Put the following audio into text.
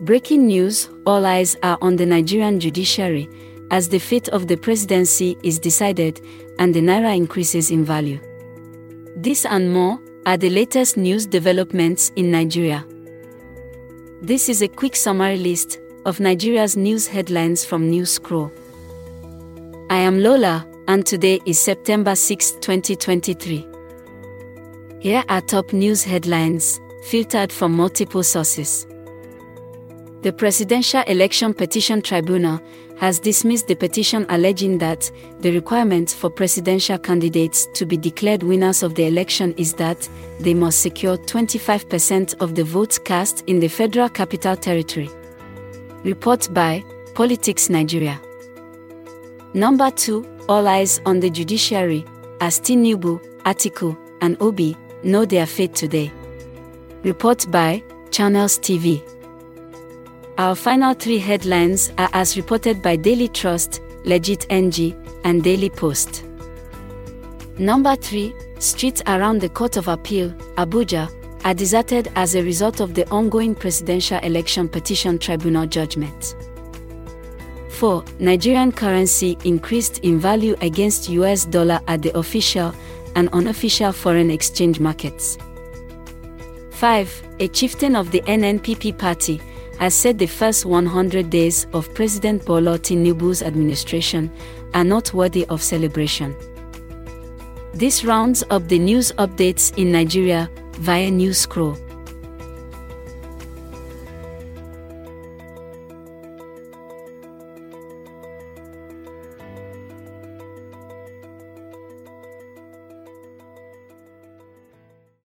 Breaking news All eyes are on the Nigerian judiciary as the fate of the presidency is decided and the naira increases in value. This and more are the latest news developments in Nigeria. This is a quick summary list of Nigeria's news headlines from News Scroll. I am Lola, and today is September 6, 2023. Here are top news headlines, filtered from multiple sources. The Presidential Election Petition Tribunal has dismissed the petition alleging that the requirement for presidential candidates to be declared winners of the election is that they must secure 25% of the votes cast in the Federal Capital Territory. Report by Politics Nigeria. Number 2 All eyes on the judiciary, as Tinubu, Atiku, and Obi know their fate today. Report by Channels TV. Our final three headlines are as reported by Daily Trust, Legit NG, and Daily Post. Number 3 Streets around the Court of Appeal, Abuja, are deserted as a result of the ongoing Presidential Election Petition Tribunal judgment. 4. Nigerian currency increased in value against US dollar at the official and unofficial foreign exchange markets. 5. A chieftain of the NNPP party has said the first 100 days of President Bola Tinubu's administration are not worthy of celebration. This rounds up the news updates in Nigeria via News Scroll.